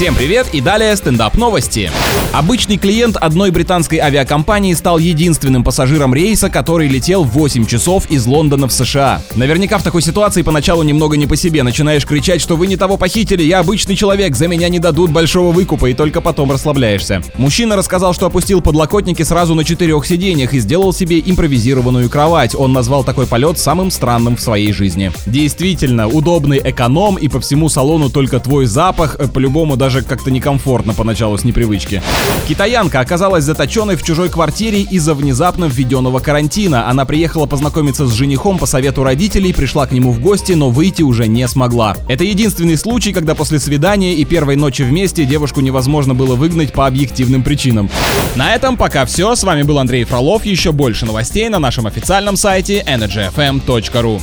Всем привет и далее стендап новости. Обычный клиент одной британской авиакомпании стал единственным пассажиром рейса, который летел 8 часов из Лондона в США. Наверняка в такой ситуации поначалу немного не по себе. Начинаешь кричать, что вы не того похитили, я обычный человек, за меня не дадут большого выкупа, и только потом расслабляешься. Мужчина рассказал, что опустил подлокотники сразу на четырех сиденьях и сделал себе импровизированную кровать. Он назвал такой полет самым странным в своей жизни. Действительно, удобный эконом и по всему салону только твой запах, э, по-любому даже даже как-то некомфортно поначалу с непривычки. Китаянка оказалась заточенной в чужой квартире из-за внезапно введенного карантина. Она приехала познакомиться с женихом по совету родителей, пришла к нему в гости, но выйти уже не смогла. Это единственный случай, когда после свидания и первой ночи вместе девушку невозможно было выгнать по объективным причинам. На этом пока все. С вами был Андрей Фролов. Еще больше новостей на нашем официальном сайте energyfm.ru.